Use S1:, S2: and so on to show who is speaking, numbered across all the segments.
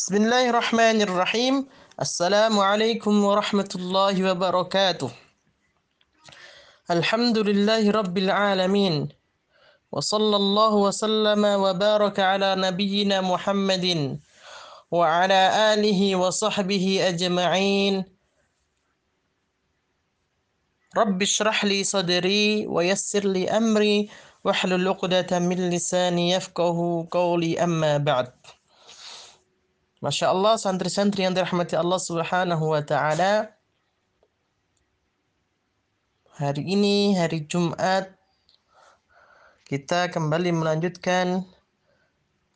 S1: بسم الله الرحمن الرحيم السلام عليكم ورحمة الله وبركاته الحمد لله رب العالمين وصلى الله وسلم وبارك على نبينا محمد وعلى آله وصحبه أجمعين رب اشرح لي صدري ويسر لي أمري واحلل عقدة من لساني يفقه قولي أما بعد Masya Allah santri-santri yang dirahmati Allah Subhanahu wa taala. Hari ini hari Jumat kita kembali melanjutkan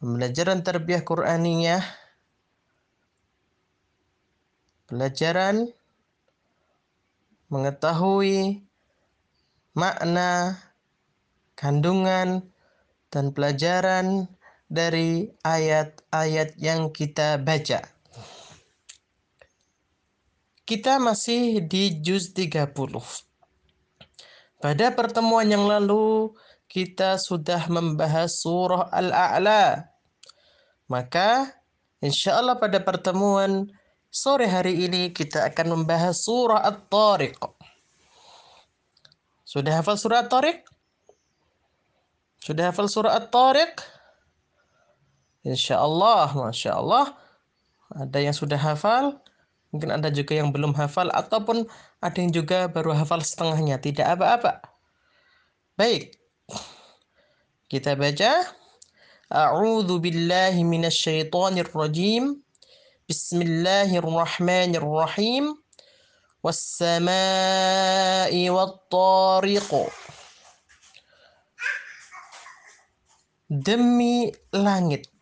S1: pembelajaran tarbiyah Qur'aniyah. Pelajaran mengetahui makna, kandungan, dan pelajaran dari ayat-ayat yang kita baca. Kita masih di juz 30. Pada pertemuan yang lalu kita sudah membahas surah Al-A'la. Maka insya Allah pada pertemuan sore hari ini kita akan membahas surah At-Tariq. Sudah hafal surah At-Tariq? Sudah hafal surah At-Tariq? Insya Allah, Masya Allah. Ada yang sudah hafal, mungkin ada juga yang belum hafal, ataupun ada yang juga baru hafal setengahnya, tidak apa-apa. Baik, kita baca. A'udhu billahi minasyaitonir rajim. Bismillahirrahmanirrahim. Wassama'i wattariqu. Demi langit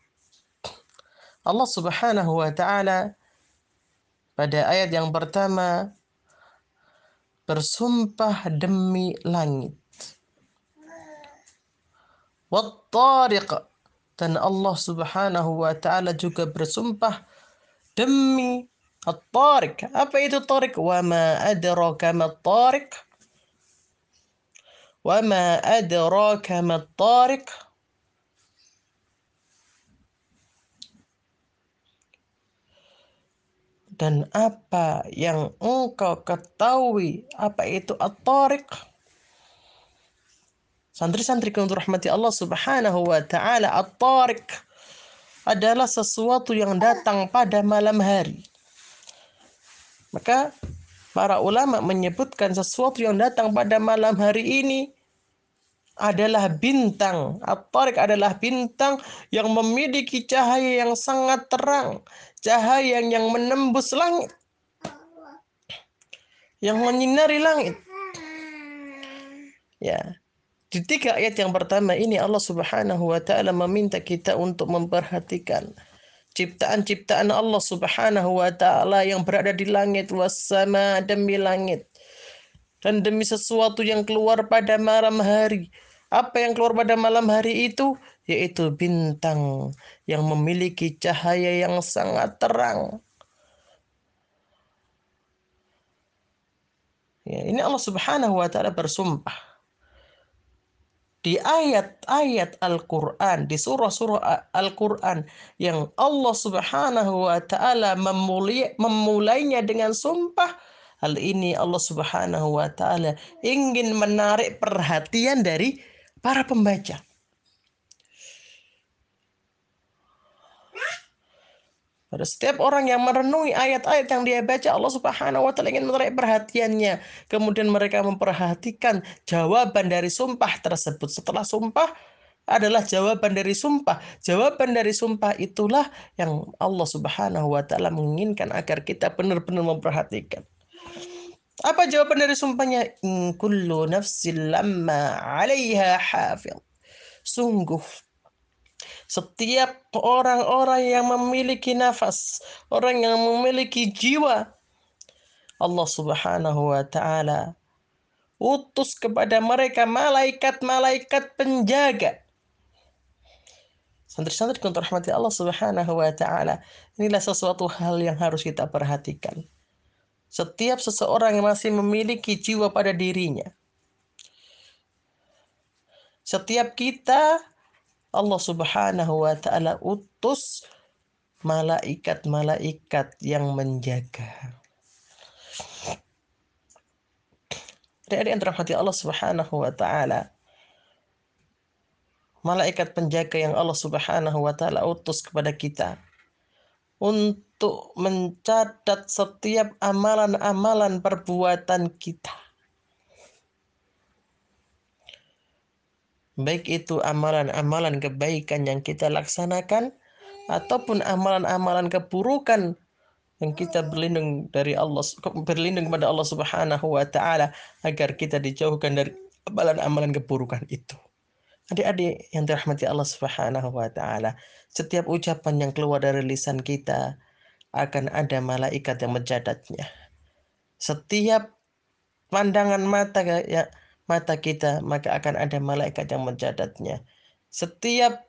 S1: Allah Subhanahu wa taala pada ayat yang pertama bersumpah demi langit. Wattariq dan Allah Subhanahu wa taala juga bersumpah demi at-tariq. Apa itu tariq? Wa ma adraka ma tariq? Wa ma adraka ma tariq? Dan apa yang engkau ketahui? Apa itu at-tariq? Santri-santri untuk rahmati Allah Subhanahu wa taala at-tariq adalah sesuatu yang datang pada malam hari. Maka para ulama menyebutkan sesuatu yang datang pada malam hari ini adalah bintang. At-Tariq adalah bintang yang memiliki cahaya yang sangat terang. Cahaya yang menembus langit. Yang menyinari langit. Ya. Di tiga ayat yang pertama ini Allah Subhanahu wa taala meminta kita untuk memperhatikan ciptaan-ciptaan Allah Subhanahu wa taala yang berada di langit wasama demi langit dan demi sesuatu yang keluar pada malam hari. Apa yang keluar pada malam hari itu? Yaitu bintang yang memiliki cahaya yang sangat terang. Ya, ini Allah Subhanahu wa taala bersumpah di ayat-ayat Al-Quran, di surah-surah Al-Quran yang Allah Subhanahu wa Ta'ala memulainya dengan sumpah, Hal ini Allah Subhanahu wa taala ingin menarik perhatian dari para pembaca. Pada setiap orang yang merenungi ayat-ayat yang dia baca, Allah Subhanahu wa taala ingin menarik perhatiannya. Kemudian mereka memperhatikan jawaban dari sumpah tersebut. Setelah sumpah adalah jawaban dari sumpah. Jawaban dari sumpah itulah yang Allah Subhanahu wa taala menginginkan agar kita benar-benar memperhatikan. Apa jawaban dari sumpahnya? In kullu nafsin lamma 'alaiha hafiz. Sungguh setiap orang-orang yang memiliki nafas, orang yang memiliki jiwa, Allah Subhanahu wa taala utus kepada mereka malaikat-malaikat penjaga. Santri-santri untuk rahmati Allah Subhanahu wa taala. Inilah sesuatu hal yang harus kita perhatikan setiap seseorang yang masih memiliki jiwa pada dirinya. Setiap kita Allah Subhanahu wa taala utus malaikat-malaikat yang menjaga. Dari yang dirahmati Allah Subhanahu wa taala. Malaikat penjaga yang Allah Subhanahu wa taala utus kepada kita untuk mencatat setiap amalan-amalan perbuatan kita. Baik itu amalan-amalan kebaikan yang kita laksanakan ataupun amalan-amalan keburukan yang kita berlindung dari Allah berlindung kepada Allah Subhanahu wa taala agar kita dijauhkan dari amalan-amalan keburukan itu. Adik-adik yang dirahmati Allah Subhanahu wa taala, setiap ucapan yang keluar dari lisan kita akan ada malaikat yang mencatatnya. Setiap pandangan mata ya mata kita maka akan ada malaikat yang mencatatnya. Setiap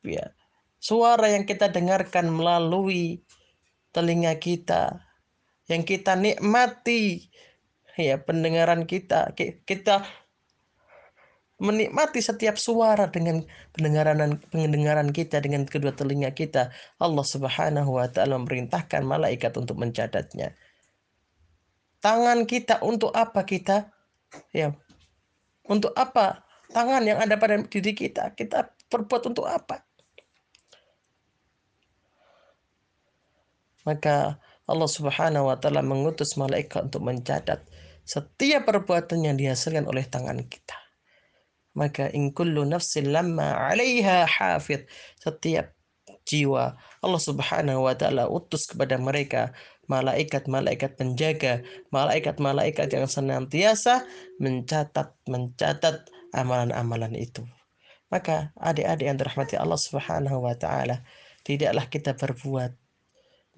S1: ya suara yang kita dengarkan melalui telinga kita yang kita nikmati ya pendengaran kita kita menikmati setiap suara dengan pendengaran pendengaran kita dengan kedua telinga kita. Allah Subhanahu wa taala memerintahkan malaikat untuk mencatatnya. Tangan kita untuk apa kita? Ya. Untuk apa? Tangan yang ada pada diri kita, kita perbuat untuk apa? Maka Allah Subhanahu wa taala mengutus malaikat untuk mencatat setiap perbuatan yang dihasilkan oleh tangan kita maka in kullu nafsin lamma 'alaiha hafid setiap jiwa Allah Subhanahu wa taala utus kepada mereka malaikat-malaikat penjaga, malaikat-malaikat yang senantiasa mencatat mencatat amalan-amalan itu. Maka adik-adik yang dirahmati Allah Subhanahu wa taala, tidaklah kita berbuat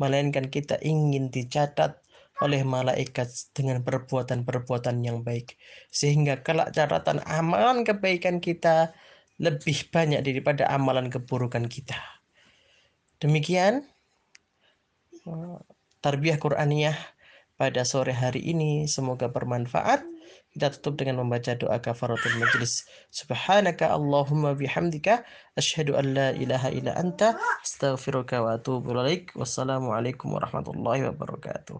S1: melainkan kita ingin dicatat oleh malaikat dengan perbuatan-perbuatan yang baik. Sehingga kelak catatan amalan kebaikan kita lebih banyak daripada amalan keburukan kita. Demikian eh, tarbiyah Qur'aniyah pada sore hari ini semoga bermanfaat. Kita tutup dengan membaca doa kafaratul majlis. Subhanaka Allahumma bihamdika asyhadu an la ilaha illa anta astaghfiruka wa atubu ilaik. Wassalamualaikum warahmatullahi wabarakatuh.